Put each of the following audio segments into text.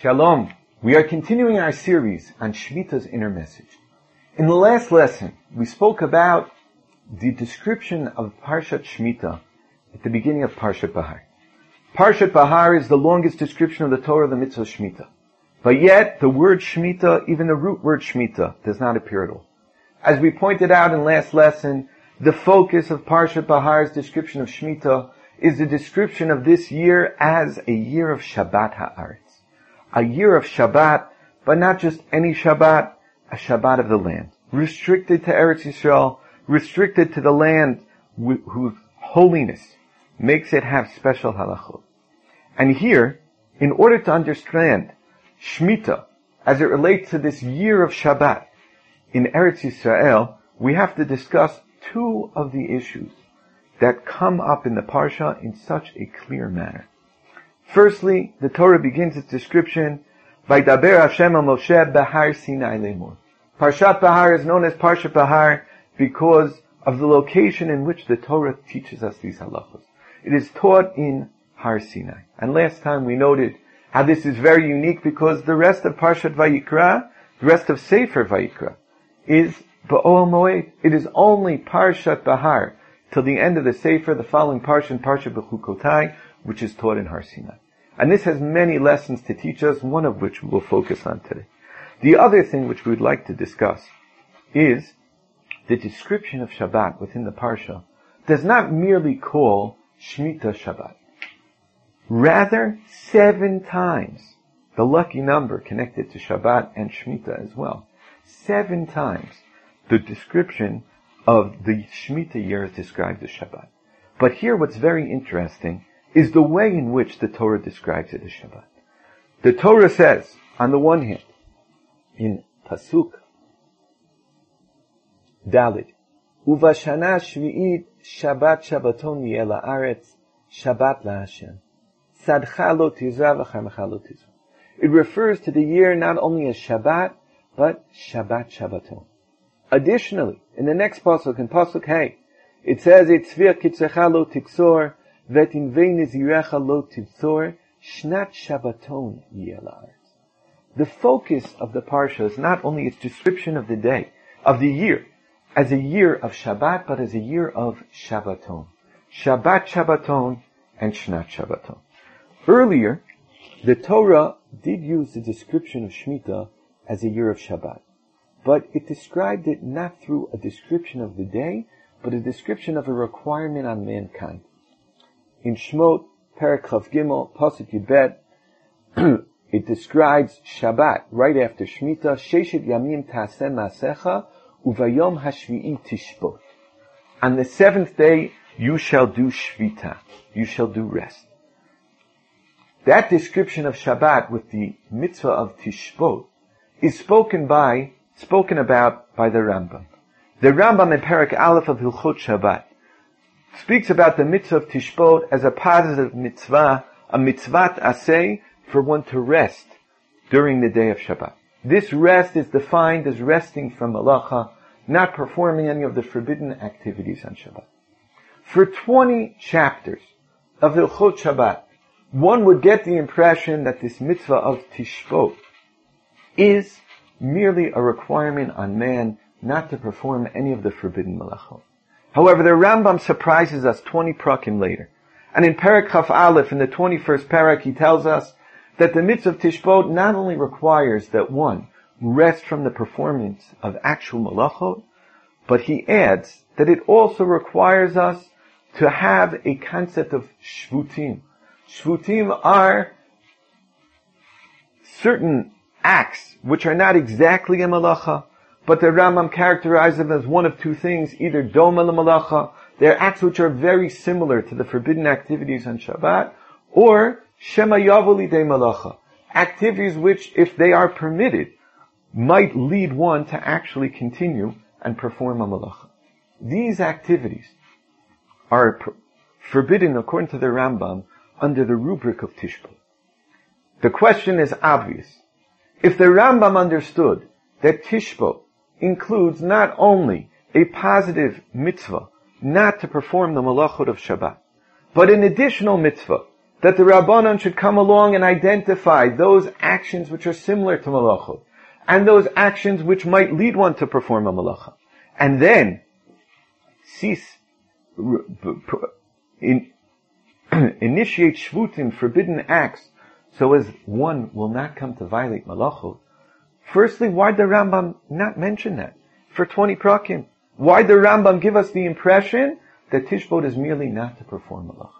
Shalom. We are continuing our series on Shemitah's inner message. In the last lesson, we spoke about the description of Parshat Shemitah at the beginning of Parshat Bahar. Parshat Bahar is the longest description of the Torah of the mitzvah Shemitah. But yet, the word Shemitah, even the root word Shemitah, does not appear at all. As we pointed out in last lesson, the focus of Parshat Bahar's description of Shemitah is the description of this year as a year of Shabbat Ha'aretz a year of Shabbat, but not just any Shabbat, a Shabbat of the land. Restricted to Eretz Yisrael, restricted to the land whose holiness makes it have special halachot. And here, in order to understand Shemitah as it relates to this year of Shabbat in Eretz Yisrael, we have to discuss two of the issues that come up in the Parsha in such a clear manner. Firstly, the Torah begins its description by Daber Hashem al Moshe Bahar Sinai Lemur. Parshat Bahar is known as Parshat Bahar because of the location in which the Torah teaches us these halachos. It is taught in Har Sinai. And last time we noted how this is very unique because the rest of Parshat Vayikra, the rest of Sefer Vayikra, is Ba'ol Moed. It is only Parshat Bahar till the end of the Sefer, the following Parshat, Parshat Bechukotai, which is taught in Har Sinai. And this has many lessons to teach us, one of which we will focus on today. The other thing which we would like to discuss is the description of Shabbat within the Parsha does not merely call Shemitah Shabbat. Rather, seven times, the lucky number connected to Shabbat and Shemitah as well, seven times the description of the Shemitah year is described as Shabbat. But here what's very interesting is the way in which the Torah describes it as Shabbat. The Torah says, on the one hand, in Pasuk Dalet, Uvashana Shvi'it Shabbat Shabbaton Yela Aretz Shabbat LaHashem Sadcha Lo Lo. It refers to the year not only as Shabbat, but Shabbat Shabbaton. Additionally, in the next pasuk, in pasuk Hey, it says, "Etzvir kitzecha lo Vetin veinizirecha lo tivtzor shnat shabbaton The focus of the parsha is not only its description of the day, of the year, as a year of Shabbat, but as a year of Shabbaton. Shabbat Shabbaton and Shnat Shabbaton. Earlier, the Torah did use the description of Shemitah as a year of Shabbat, but it described it not through a description of the day, but a description of a requirement on mankind in Shmot, Perak Chav Gimel, Pasuk Yibet, it describes Shabbat right after Shemitah, Sheshet Yamim Tasem Masecha, Uvayom Hashvi'i Tishbot. On the seventh day, you shall do Shvita. You shall do rest. That description of Shabbat with the mitzvah of Tishbot is spoken by, spoken about by the Rambam. The Rambam in Perak Aleph of Hilchot Shabbat speaks about the mitzvah of Tishbot as a positive mitzvah, a mitzvah asay, for one to rest during the day of Shabbat. This rest is defined as resting from malacha, not performing any of the forbidden activities on Shabbat. For 20 chapters of Hilchot Shabbat, one would get the impression that this mitzvah of Tishbot is merely a requirement on man not to perform any of the forbidden malachot. However, the Rambam surprises us 20 prakim later. And in Parak Chaf Aleph, in the 21st parak, he tells us that the mitzvah of Tishbot not only requires that one rest from the performance of actual malachot, but he adds that it also requires us to have a concept of shvutim. Shvutim are certain acts which are not exactly a malacha, but the Rambam characterizes them as one of two things, either doma malacha, they're acts which are very similar to the forbidden activities on Shabbat, or shema yavoli de malacha, activities which, if they are permitted, might lead one to actually continue and perform a malacha. These activities are forbidden according to the Rambam under the rubric of Tishbot. The question is obvious. If the Rambam understood that Tishbot includes not only a positive mitzvah not to perform the malachot of Shabbat, but an additional mitzvah that the Rabbanon should come along and identify those actions which are similar to malachot, and those actions which might lead one to perform a malacha. And then, cease, in, initiate shvutim, forbidden acts, so as one will not come to violate malachot. Firstly, why did the Rambam not mention that? For 20 prakim. Why did the Rambam give us the impression that Tishbot is merely not to perform malacha?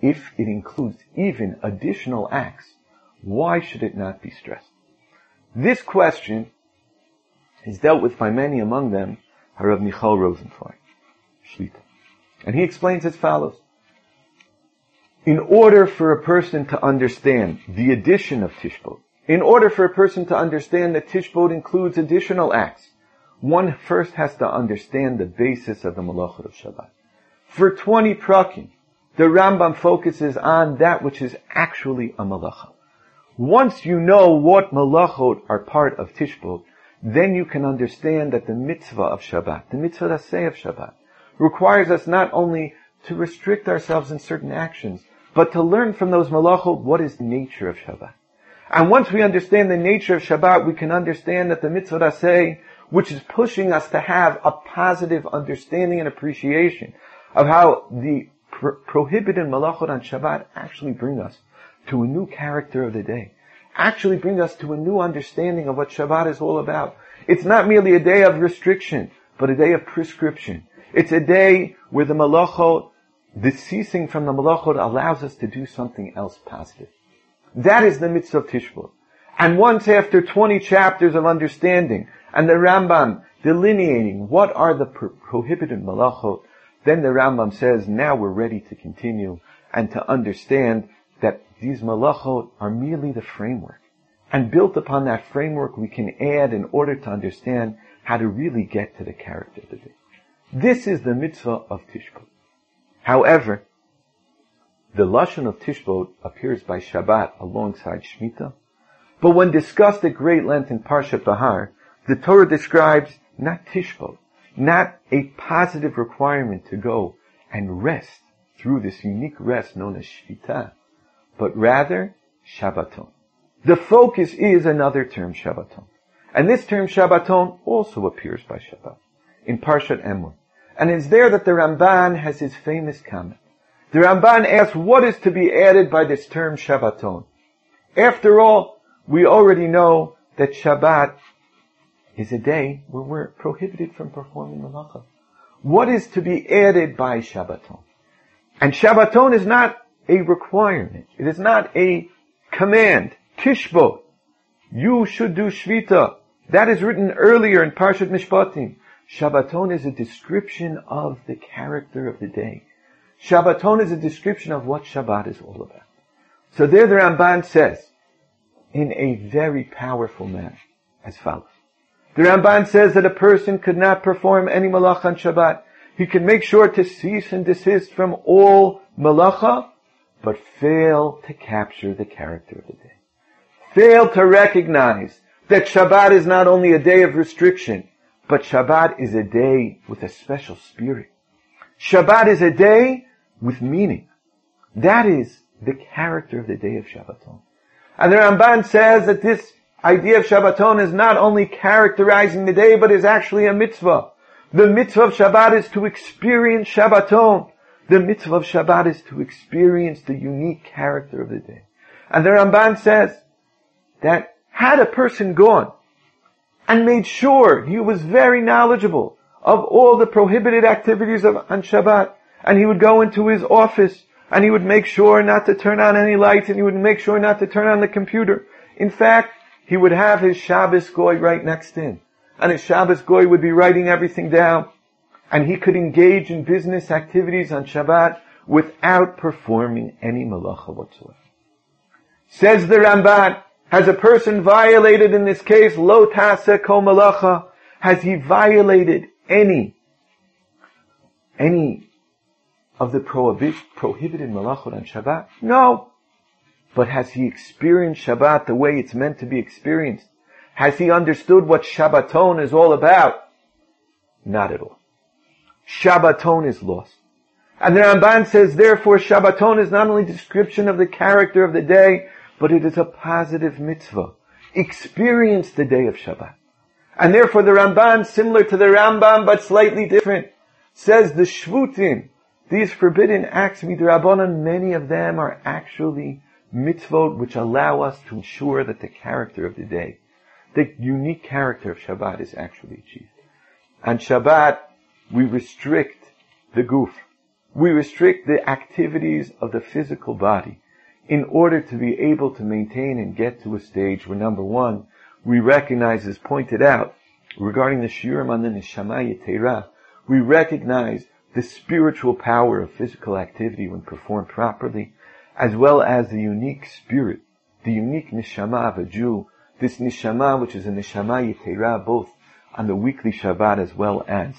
If it includes even additional acts, why should it not be stressed? This question is dealt with by many among them, Harav Michal Rosenfeld, Shlita. And he explains as follows. In order for a person to understand the addition of Tishbot, in order for a person to understand that Tishbot includes additional acts, one first has to understand the basis of the Malachot of Shabbat. For 20 prakim, the Rambam focuses on that which is actually a malacha. Once you know what malachot are part of Tishbot, then you can understand that the mitzvah of Shabbat, the mitzvah say of Shabbat, requires us not only to restrict ourselves in certain actions, but to learn from those malachot what is the nature of Shabbat. And once we understand the nature of Shabbat, we can understand that the mitzvah say, which is pushing us to have a positive understanding and appreciation of how the pro- prohibited malachot on Shabbat actually bring us to a new character of the day. Actually bring us to a new understanding of what Shabbat is all about. It's not merely a day of restriction, but a day of prescription. It's a day where the malachot, the ceasing from the malachot allows us to do something else positive. That is the mitzvah of Tishbot. And once after 20 chapters of understanding, and the Rambam delineating what are the pro- prohibited malachot, then the Rambam says, now we're ready to continue and to understand that these malachot are merely the framework. And built upon that framework, we can add in order to understand how to really get to the character of the day. This is the mitzvah of Tishbot. However, the lashon of Tishbot appears by Shabbat alongside Shemitah, but when discussed at great length in Parshat Bahar, the Torah describes not Tishbot, not a positive requirement to go and rest through this unique rest known as Shvita, but rather Shabbaton. The focus is another term, Shabbaton. And this term, Shabbaton, also appears by Shabbat in Parshat Emor. And it's there that the Ramban has his famous comment. The Ramban asks, what is to be added by this term Shabbaton? After all, we already know that Shabbat is a day where we're prohibited from performing malacha. What is to be added by Shabbaton? And Shabbaton is not a requirement. It is not a command. Tishbot. You should do Shvita. That is written earlier in Parshat Mishpatim. Shabbaton is a description of the character of the day. Shabbaton is a description of what Shabbat is all about. So there the Ramban says, in a very powerful manner, as follows. The Ramban says that a person could not perform any malacha on Shabbat. He can make sure to cease and desist from all malacha, but fail to capture the character of the day. Fail to recognize that Shabbat is not only a day of restriction, but Shabbat is a day with a special spirit. Shabbat is a day with meaning. That is the character of the day of Shabbaton. And the Ramban says that this idea of Shabbaton is not only characterizing the day, but is actually a mitzvah. The mitzvah of Shabbat is to experience Shabbaton. The mitzvah of Shabbat is to experience the unique character of the day. And the Ramban says that had a person gone and made sure he was very knowledgeable of all the prohibited activities of, on Shabbat, and he would go into his office and he would make sure not to turn on any lights and he would make sure not to turn on the computer. In fact, he would have his Shabbos goy right next to him. And his Shabbos goy would be writing everything down. And he could engage in business activities on Shabbat without performing any malacha whatsoever. Says the Ramban, has a person violated in this case, lo tase ko malacha? Has he violated any, any of the prohibit prohibited malachot on Shabbat? No. But has he experienced Shabbat the way it's meant to be experienced? Has he understood what Shabbaton is all about? Not at all. Shabbaton is lost. And the Ramban says, therefore, Shabbaton is not only description of the character of the day, but it is a positive mitzvah. Experience the day of Shabbat. And therefore the Ramban, similar to the Rambam, but slightly different, says the Shvutim, these forbidden acts, midrabanan, many of them are actually mitzvot which allow us to ensure that the character of the day, the unique character of Shabbat is actually achieved. On Shabbat, we restrict the goof. We restrict the activities of the physical body in order to be able to maintain and get to a stage where number one, we recognize as pointed out regarding the shiurim on the neshama yetera, we recognize the spiritual power of physical activity when performed properly, as well as the unique spirit, the unique neshama of a Jew, this neshama which is a neshama yetera both on the weekly Shabbat as well as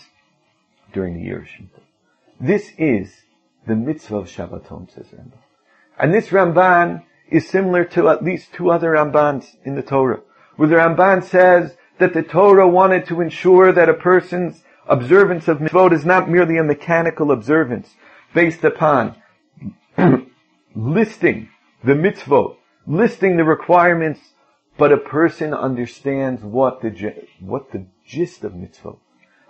during the year of Shmita. This is the mitzvah of Shabbaton, says Rambam. And this Ramban is similar to at least two other Rambans in the Torah, where the Ramban says that the Torah wanted to ensure that a person's observance of mitzvot is not merely a mechanical observance based upon listing the mitzvot, listing the requirements, but a person understands what the, what the gist of mitzvot.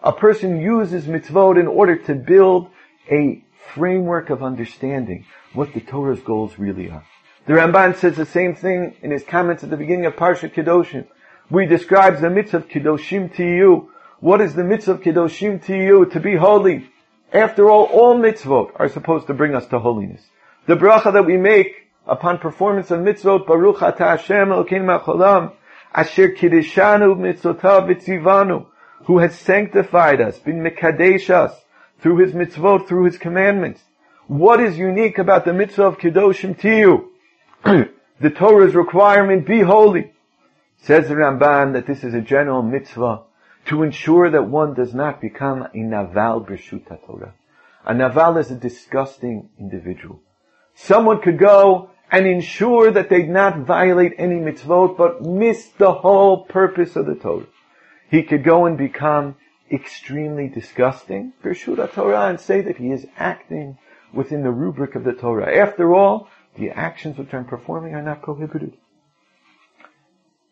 A person uses mitzvot in order to build a framework of understanding what the Torah's goals really are. The Ramban says the same thing in his comments at the beginning of Parsha Kedoshim, he describes the mitzvah Kedoshim to you. What is the mitzvah of Kedoshim to you? To be holy. After all, all mitzvot are supposed to bring us to holiness. The bracha that we make upon performance of mitzvot, Baruch Atah Hashem Elokeinu Macholam, Asher Kiddishanu Mitzvotav Vitzivanu, who has sanctified us, been Mekadesh us, through his mitzvot, through his commandments. What is unique about the mitzvah of Kedoshim you? the Torah's requirement, be holy. Says the Ramban that this is a general mitzvah to ensure that one does not become a naval b'shuta Torah. A naval is a disgusting individual. Someone could go and ensure that they'd not violate any mitzvot, but miss the whole purpose of the Torah. He could go and become extremely disgusting, Birshuta Torah, and say that he is acting within the rubric of the Torah. After all, the actions which I'm performing are not prohibited.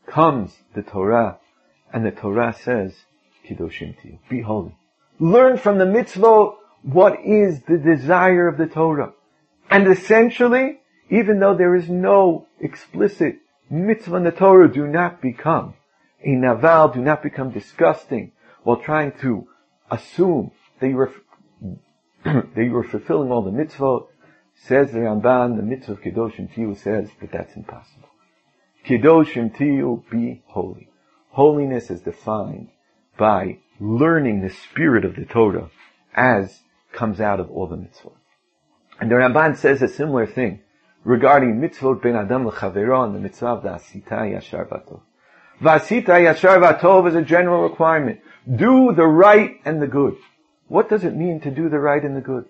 Comes the Torah, and the Torah says, Kiddushim to you, be holy. Learn from the mitzvah what is the desire of the Torah. And essentially, even though there is no explicit mitzvah in the Torah, do not become a naval, do not become disgusting while trying to assume that you were that you were fulfilling all the mitzvah. says the Ramban, the mitzvah of Kedoshim Tiyu says that that's impossible. Kedoshim Tiyu, be holy. Holiness is defined by learning the spirit of the Torah as comes out of all the mitzvot. And the Ramban says a similar thing regarding mitzvot ben adam l'chavero and the mitzvah of the asita yashar vatov. Vasita yashar vatov is a general requirement. Do the right and the good. What does it mean to do the right and the good?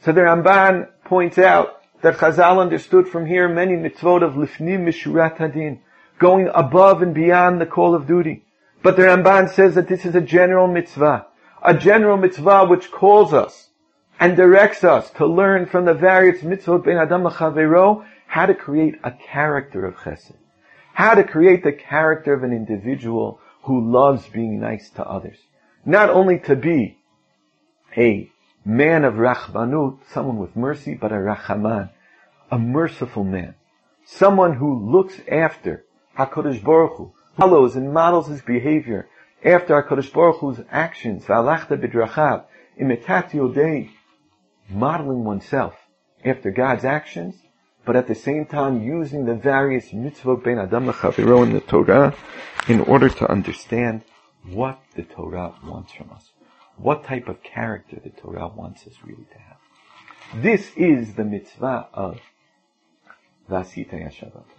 So the Ramban points out that Chazal understood from here many mitzvot of lifnim mishurat hadin, going above and beyond the call of duty. But the Ramban says that this is a general mitzvah, a general mitzvah which calls us and directs us to learn from the various mitzvot ben adam chavero how to create a character of chesed, how to create the character of an individual who loves being nice to others, not only to be a man of rachmanut, someone with mercy, but a rachaman, a merciful man, someone who looks after Hakadosh Baruch Hu, follows and models his behavior after Hakadosh Baruch Hu's actions, v'alachta b'drachav, imitatio dei, modeling oneself after God's actions, but at the same time using the various mitzvot ben adam l'chaviro in the Torah in order to understand what the Torah wants from us what type of character the Torah wants us really to have. This is the mitzvah of Vasita Yashar Vatov.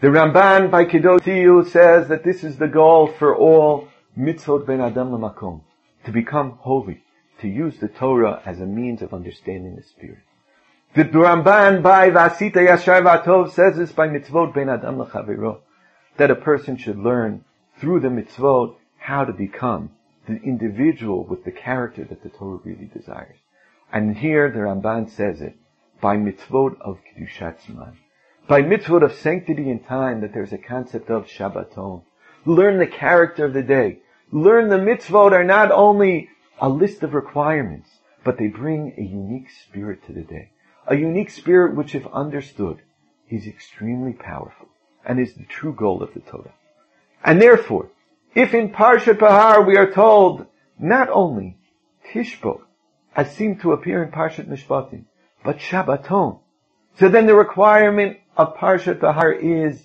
The Ramban by Kedotiyu says that this is the goal for all mitzvot ben adam lamakom, to become holy, to use the Torah as a means of understanding the Spirit. The Ramban by Vasita Yashar Vatov says this by mitzvot ben adam lachaviro, that a person should learn through the mitzvot how to become the individual with the character that the Torah really desires. And here the Ramban says it, by mitzvot of Kedushat Zman. By mitzvot of sanctity and time, that there's a concept of Shabbaton. Learn the character of the day. Learn the mitzvot are not only a list of requirements, but they bring a unique spirit to the day. A unique spirit which, if understood, is extremely powerful and is the true goal of the Torah. And therefore, if in Parshat Bahar we are told not only Tishbo, as seemed to appear in Parshat Mishpatim, but Shabbaton, so then the requirement of Parshat Bahar is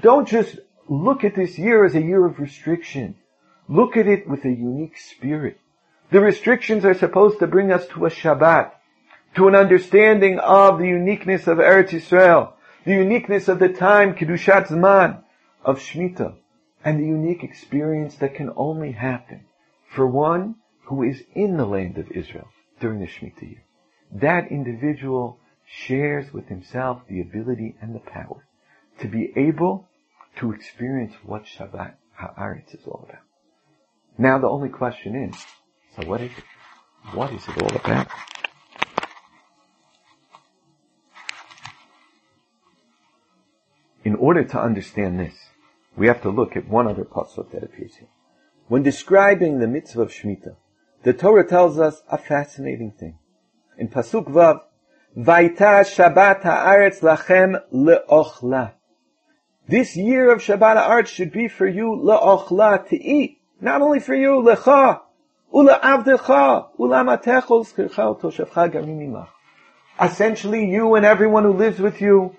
don't just look at this year as a year of restriction. Look at it with a unique spirit. The restrictions are supposed to bring us to a Shabbat, to an understanding of the uniqueness of Eretz Yisrael, the uniqueness of the time, Kedushat Zman, of Shemitah, and the unique experience that can only happen for one who is in the land of Israel during the Shemitah year. That individual shares with himself the ability and the power to be able to experience what Shabbat Haaretz is all about. Now the only question is, so what is it? What is it all about? In order to understand this, we have to look at one other pasuk that appears here. When describing the mitzvah of Shemitah, the Torah tells us a fascinating thing. In pasuk vav, Vaita Shabbat haaretz lachem leochla. This year of Shabbat haaretz should be for you leochla to eat, not only for you lecha, Essentially, you and everyone who lives with you,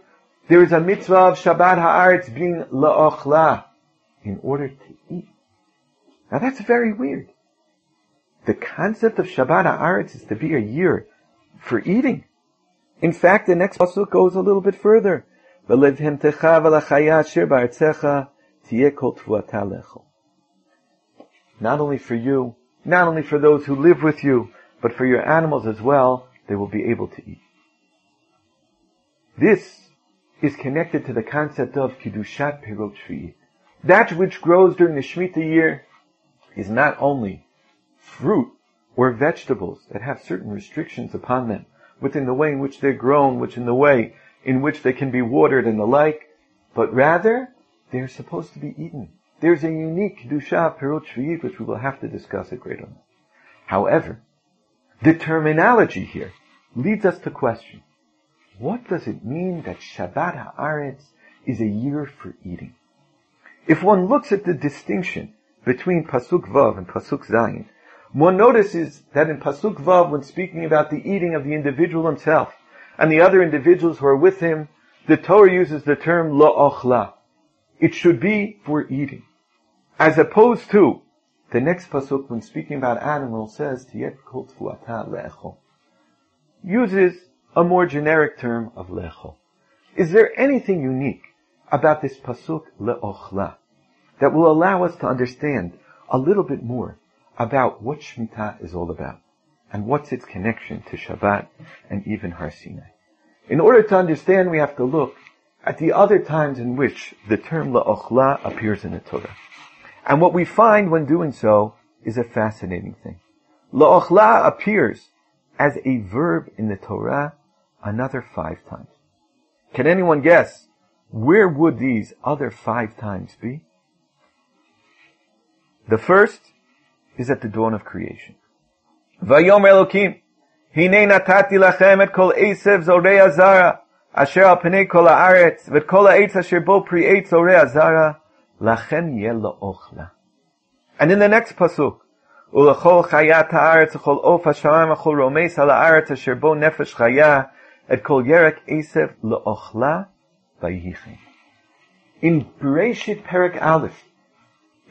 there is a mitzvah of Shabbat Haaretz being la'ochla, in order to eat. Now that's very weird. The concept of Shabbat Haaretz is to be a year for eating. In fact, the next pasuk goes a little bit further. Not only for you, not only for those who live with you, but for your animals as well, they will be able to eat. This is connected to the concept of Kiddushat Perot. That which grows during the Shemitah year is not only fruit or vegetables that have certain restrictions upon them, within the way in which they're grown, which in the way in which they can be watered and the like, but rather they're supposed to be eaten. There's a unique Kedusha Perot Shvi'it which we will have to discuss at greater length. However, the terminology here leads us to question, what does it mean that Shabbat Haaretz is a year for eating? If one looks at the distinction between Pasuk Vav and Pasuk Zayin, one notices that in Pasuk Vav, when speaking about the eating of the individual himself and the other individuals who are with him, the Torah uses the term la'ochla. It should be for eating. As opposed to the next pasuk, when speaking about animals, says "Tiyet kol lecho," uses a more generic term of lecho. Is there anything unique about this pasuk leochla that will allow us to understand a little bit more about what Shemitah is all about and what's its connection to Shabbat and even Har Sinai? In order to understand, we have to look at the other times in which the term leochla appears in the Torah. And what we find when doing so is a fascinating thing. La'ochla appears as a verb in the Torah another five times. Can anyone guess where would these other five times be? The first is at the dawn of creation. Elokim, Hine natati lachem et kol esev zorei azara, asher al kol haaretz, vet kol ha'etz asher bo zorei azara, lachem. And in the next pasuk. In Bereshit Perak Aleph,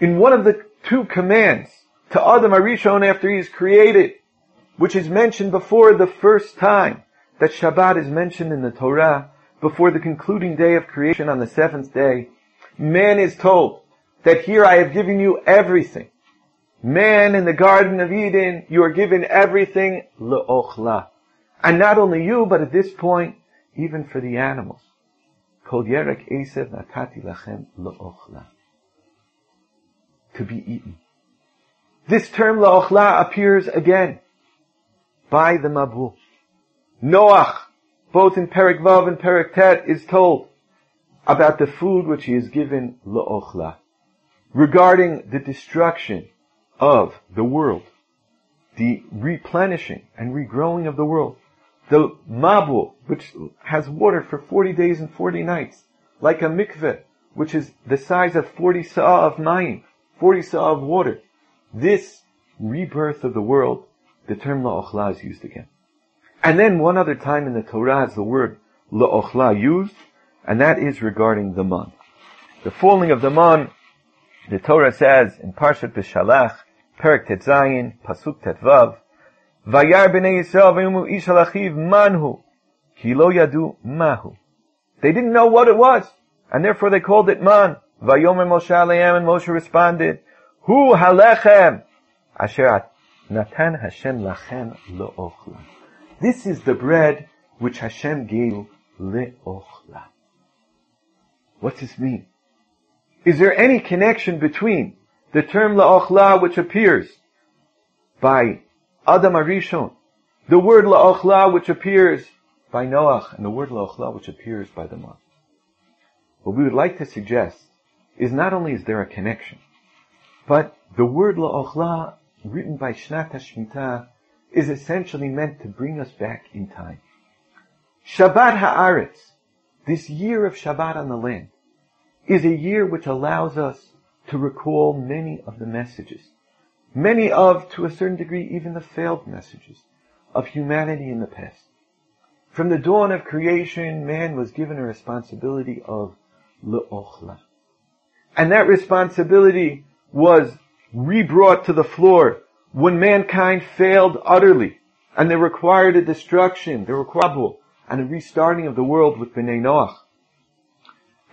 in one of the two commands to Adam Arishon after he is created, which is mentioned before the first time that Shabbat is mentioned in the Torah, before the concluding day of creation on the seventh day, man is told that here I have given you everything. Man in the Garden of Eden, you are given everything le'ochla. And not only you, but at this point, even for the animals. Kol yerek esev natati lachem le'ochla. To be eaten. This term le'ochla appears again by the Mabul. Noach, both in Perik Vav and Perik Tet, is told about the food which he is given la'ochla, regarding the destruction of the world, the replenishing and regrowing of the world, the mabul, which has water for 40 days and 40 nights, like a mikveh, which is the size of 40 sa'ah of mayim, 40 sa'ah of water. This rebirth of the world, the term la'ochla is used again. And then one other time in the Torah is the word la'ochla used, and that is regarding the man. The falling of the man, the Torah says in Parshat B'Shalach, Perik Tetzayin, Pasuk Tetvav, Vayar b'nei Yisrael v'yumu ish alachiv manhu, ki lo yadu mahu. They didn't know what it was, and therefore they called it man. Vayomer Moshe Aleim, and Moshe responded, Hu halechem, asher natan Hashem lachem lo'ochla. This is the bread which Hashem gave le'ochla. What does this mean? Is there any connection between the term la'ochla which appears by Adam Arishon, the word la'ochla which appears by Noach, and the word la'ochla which appears by the man? What we would like to suggest is not only is there a connection, but the word la'ochla written by Shnat HaShmitah is essentially meant to bring us back in time. Shabbat Haaretz, this year of Shabbat on the land, is a year which allows us to recall many of the messages, many of, to a certain degree, even the failed messages of humanity in the past. From the dawn of creation, man was given a responsibility of le'ochla. And that responsibility was rebrought to the floor when mankind failed utterly and they required a destruction, they required and a restarting of the world with Bnei Noach.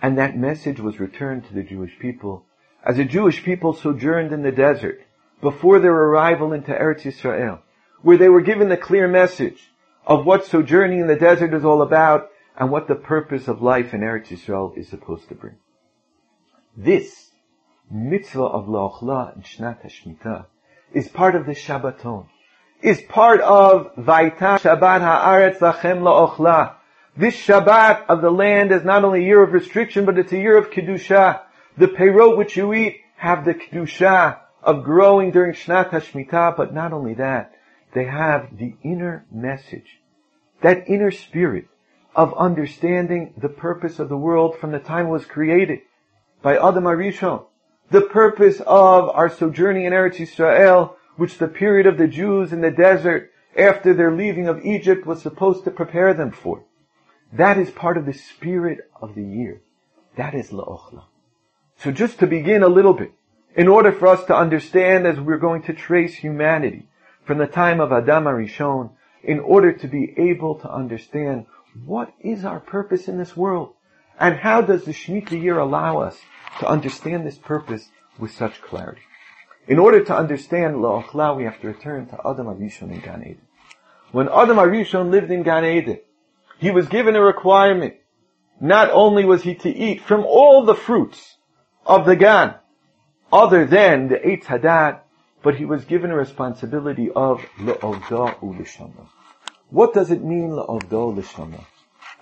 And that message was returned to the Jewish people as the Jewish people sojourned in the desert before their arrival into Eretz Yisrael, where they were given the clear message of what sojourning in the desert is all about and what the purpose of life in Eretz Yisrael is supposed to bring. This mitzvah of La'ochla and Shnat HaShmitah is part of the Shabbaton, is part of Vaita Shabbat Haaretz Lachem La'ochla. This Shabbat of the land is not only a year of restriction, but it's a year of Kedusha. The Peirot which you eat have the Kedusha of growing during Shnat HaShmitah, but not only that, they have the inner message, that inner spirit of understanding the purpose of the world from the time it was created by Adam Arishon, the purpose of our sojourning in Eretz Yisrael, which the period of the Jews in the desert after their leaving of Egypt was supposed to prepare them for. That is part of the spirit of the year. That is La'ochla. So just to begin a little bit, in order for us to understand as we're going to trace humanity from the time of Adam Arishon, in order to be able to understand what is our purpose in this world, and how does the Shemitah year allow us to understand this purpose with such clarity. In order to understand La'ochla, we have to return to Adam Arishon in Gan Eden. When Adam Arishon lived in Gan Eden, he was given a requirement. Not only was he to eat from all the fruits of the Gan, other than the Eitz Hadat, but he was given a responsibility of La'ovda Ulishama. What does it mean La'ovda Ulishama?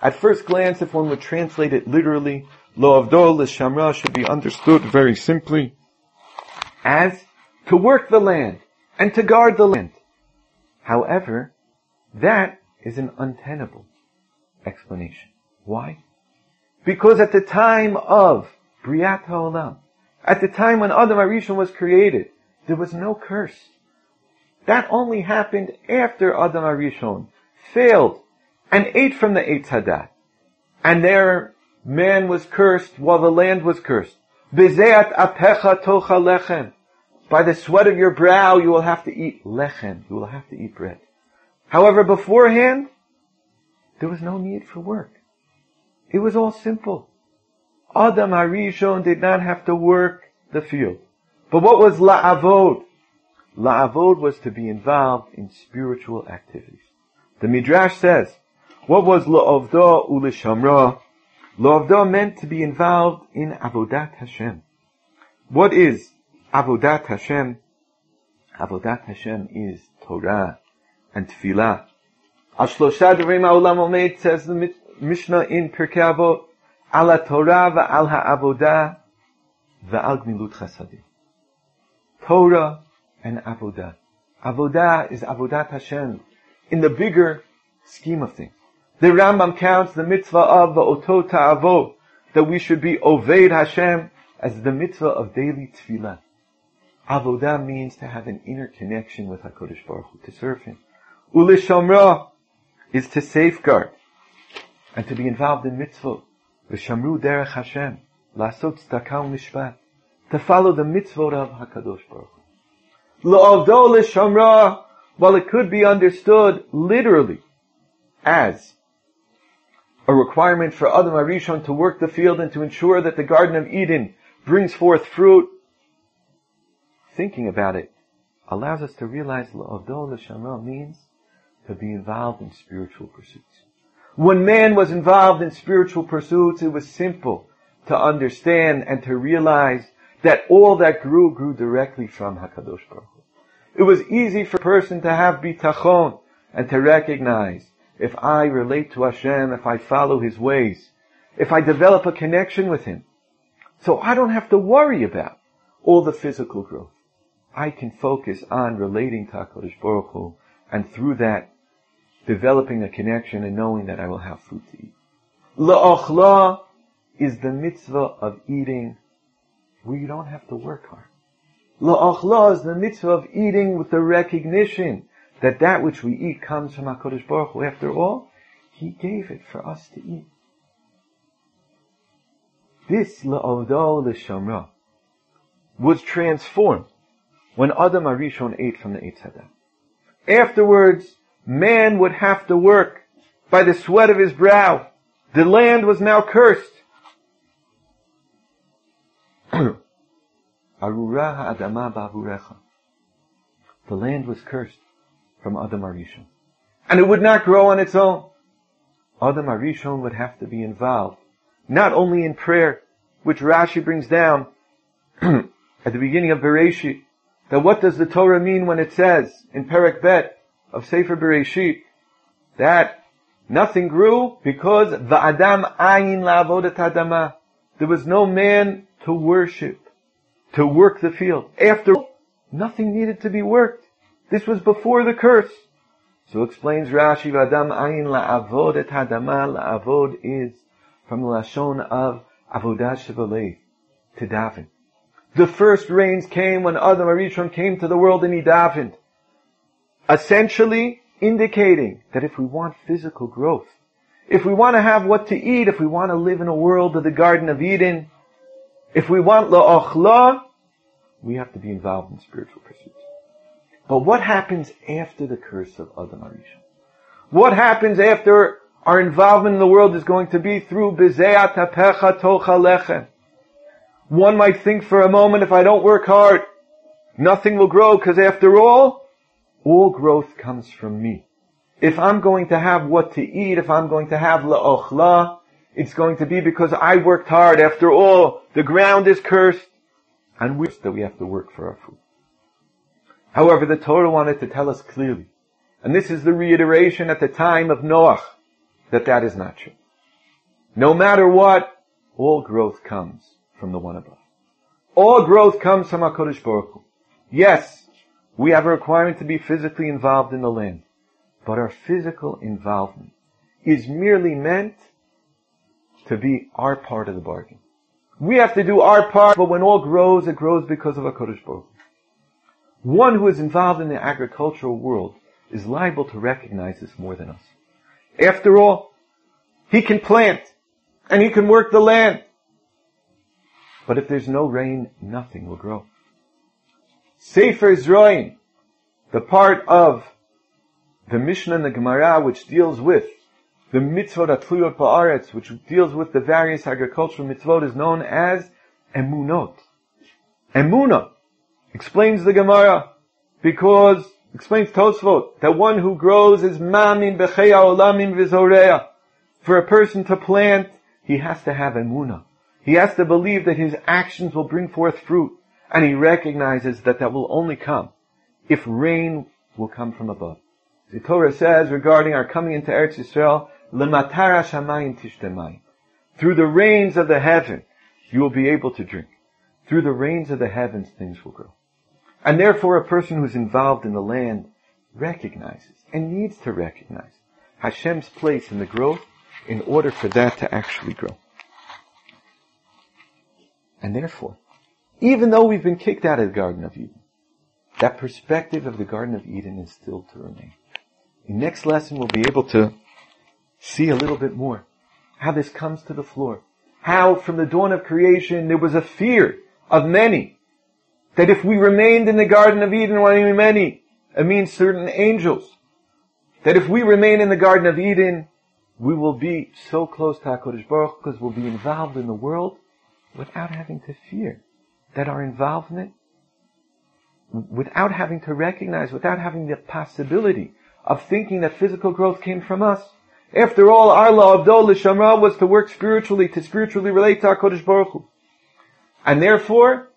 At first glance, if one would translate it literally, Lo Avdol Shamra should be understood very simply as to work the land and to guard the land. However, that is an untenable explanation. Why? Because at the time of Briat HaOlam, at the time when Adam Arishon was created, there was no curse. That only happened after Adam Arishon failed and ate from the Eitz Hadat. And there man was cursed while the land was cursed. By the sweat of your brow you will have to eat lechem. You will have to eat bread. However, beforehand, there was no need for work. It was all simple. Adam Harishon did not have to work the field. But what was la'avod? La'avod was to be involved in spiritual activities. The Midrash says, what was la'avda u'lishamra? La'avda meant to be involved in avodat Hashem. What is avodat Hashem? Avodat Hashem is Torah and tefillah. Al shlosha devrim ha'olam omed, says the Mishnah in Pirkei Avot, ala Torah va'al ha'avodah va'al gmilut chasadim. Torah and avodah. Avodah is avodat Hashem in the bigger scheme of things. The Rambam counts the mitzvah of the otot ta'avot that we should be oved Hashem as the mitzvah of daily tefillah. Avodah means to have an inner connection with HaKadosh Baruch Hu, to serve Him. Ulishamra is to safeguard and to be involved in mitzvah. V'shamru derech Hashem, lasot tzedakah mishpat, to follow the mitzvot of HaKadosh Baruch Hu. La'avdo l'shamra, while it could be understood literally as a requirement for Adam Arishon to work the field and to ensure that the Garden of Eden brings forth fruit, thinking about it allows us to realize La'avdo l'shamra means to be involved in spiritual pursuits. When man was involved in spiritual pursuits, it was simple to understand and to realize that all that grew, grew directly from HaKadosh Baruch Hu. It was easy for a person to have bitachon and to recognize if I relate to Hashem, if I follow His ways, if I develop a connection with Him. So I don't have to worry about all the physical growth. I can focus on relating to HaKadosh Baruch Hu, and through that, developing a connection and knowing that I will have food to eat. La'ochla is the mitzvah of eating where you don't have to work hard. La'ochla is the mitzvah of eating with the recognition that that which we eat comes from HaKadosh Baruch Hu. After all, He gave it for us to eat. This la'odo l'shamra was transformed when Adam Arishon ate from the Eitz. Afterwards, man would have to work by the sweat of his brow. The land was now cursed. The land was cursed from Adam Arishon. And it would not grow on its own. Adam Arishon would have to be involved, not only in prayer, which Rashi brings down at the beginning of Bereshit, that what does the Torah mean when it says in Perek Bet of Sefer Bereshit that nothing grew because the Adam ayin la'avodat adama. There was no man to worship, to work the field. After nothing needed to be worked. This was before the curse. So explains Rashi, Adam ayin la'avod et hadama, la'avod is from the Lashon of avodah shevalei, to daven. The first rains came when Adam Arishon came to the world and he davened. Essentially indicating that if we want physical growth, if we want to have what to eat, if we want to live in a world of the Garden of Eden, if we want la'ochla, we have to be involved in spiritual pursuits. But what happens after the curse of Adam Arishon? What happens after our involvement in the world is going to be through bezeat tapecha tocha lechem? One might think for a moment, if I don't work hard, nothing will grow, because after all, all growth comes from me. If I'm going to have what to eat, if I'm going to have la'ochla, it's going to be because I worked hard. After all, the ground is cursed, and we that we have to work for our food. However, the Torah wanted to tell us clearly, and this is the reiteration at the time of Noach, that that is not true. No matter what, all growth comes from the one above. All growth comes from HaKadosh Baruch Hu. Yes, we have a requirement to be physically involved in the land, but our physical involvement is merely meant to be our part of the bargain. We have to do our part, but when all grows, it grows because of HaKadosh Baruch Hu. One who is involved in the agricultural world is liable to recognize this more than us. After all, he can plant and he can work the land. But if there's no rain, nothing will grow. Sefer Zroim, the part of the Mishnah and the Gemara which deals with the mitzvot atluyot ba'aretz, which deals with the various agricultural mitzvot, is known as emunot. Emunah explains the Gemara because explains Tosfot that one who grows is mamin becheya olamim vizoreya. For a person to plant, he has to have emunah. He has to believe that his actions will bring forth fruit. And he recognizes that that will only come if rain will come from above. The Torah says regarding our coming into Eretz Yisrael, L'matara shamayim tishtemai. Through the rains of the heaven, you will be able to drink. Through the rains of the heavens, things will grow. And therefore, a person who's involved in the land recognizes and needs to recognize Hashem's place in the growth in order for that to actually grow. And therefore, even though we've been kicked out of the Garden of Eden, that perspective of the Garden of Eden is still to remain. In next lesson, we'll be able to see a little bit more how this comes to the floor. How from the dawn of creation there was a fear of many that if we remained in the Garden of Eden, many, it means certain angels, that if we remain in the Garden of Eden, we will be so close to HaKadosh Baruch because we'll be involved in the world without having to fear that our involvement, without having to recognize, without having the possibility of thinking that physical growth came from us. After all, our law of Dol was to work spiritually, to spiritually relate to HaKadosh Baruch Hu. And therefore,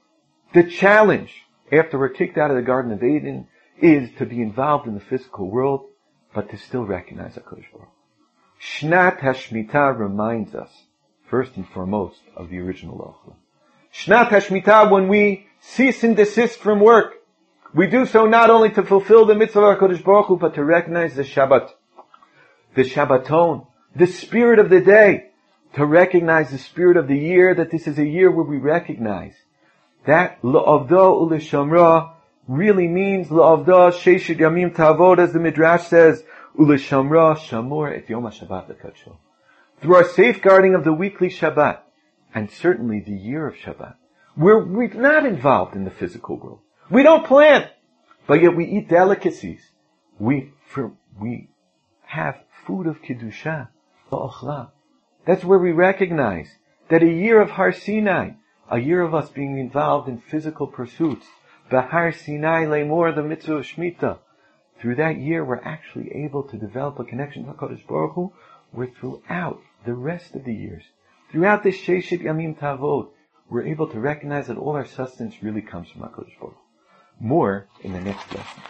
the challenge after we're kicked out of the Garden of Eden is to be involved in the physical world, but to still recognize HaKadosh Baruch Shnat Hashmita reminds us, first and foremost, of the original law. Shnat Hashmita, when we cease and desist from work, we do so not only to fulfill the mitzvah of HaKadosh Baruch Hu, but to recognize the Shabbat, the Shabbaton, the spirit of the day, to recognize the spirit of the year, that this is a year where we recognize that La'avda Ulishamra really means La'avda Sheshit Yamim Tavod, as the Midrash says, Ulishamra Shamor et Yom HaShabbat Lekadsho. Through our safeguarding of the weekly Shabbat, and certainly the year of Shabbat, we're, we're not involved in the physical world. We don't plant, but yet we eat delicacies. We, for, we have food of Kiddusha, That's where we recognize that a year of Har Sinai, a year of us being involved in physical pursuits, Bahar Sinai Lemor, the mitzvah of Shemitah, through that year we're actually able to develop a connection to HaKadosh Baruch Hu, where throughout the rest of the years, throughout this Sheshit Yamim Tavod, we're able to recognize that all our sustenance really comes from HaKadosh Baruch Hu. More in the next lesson.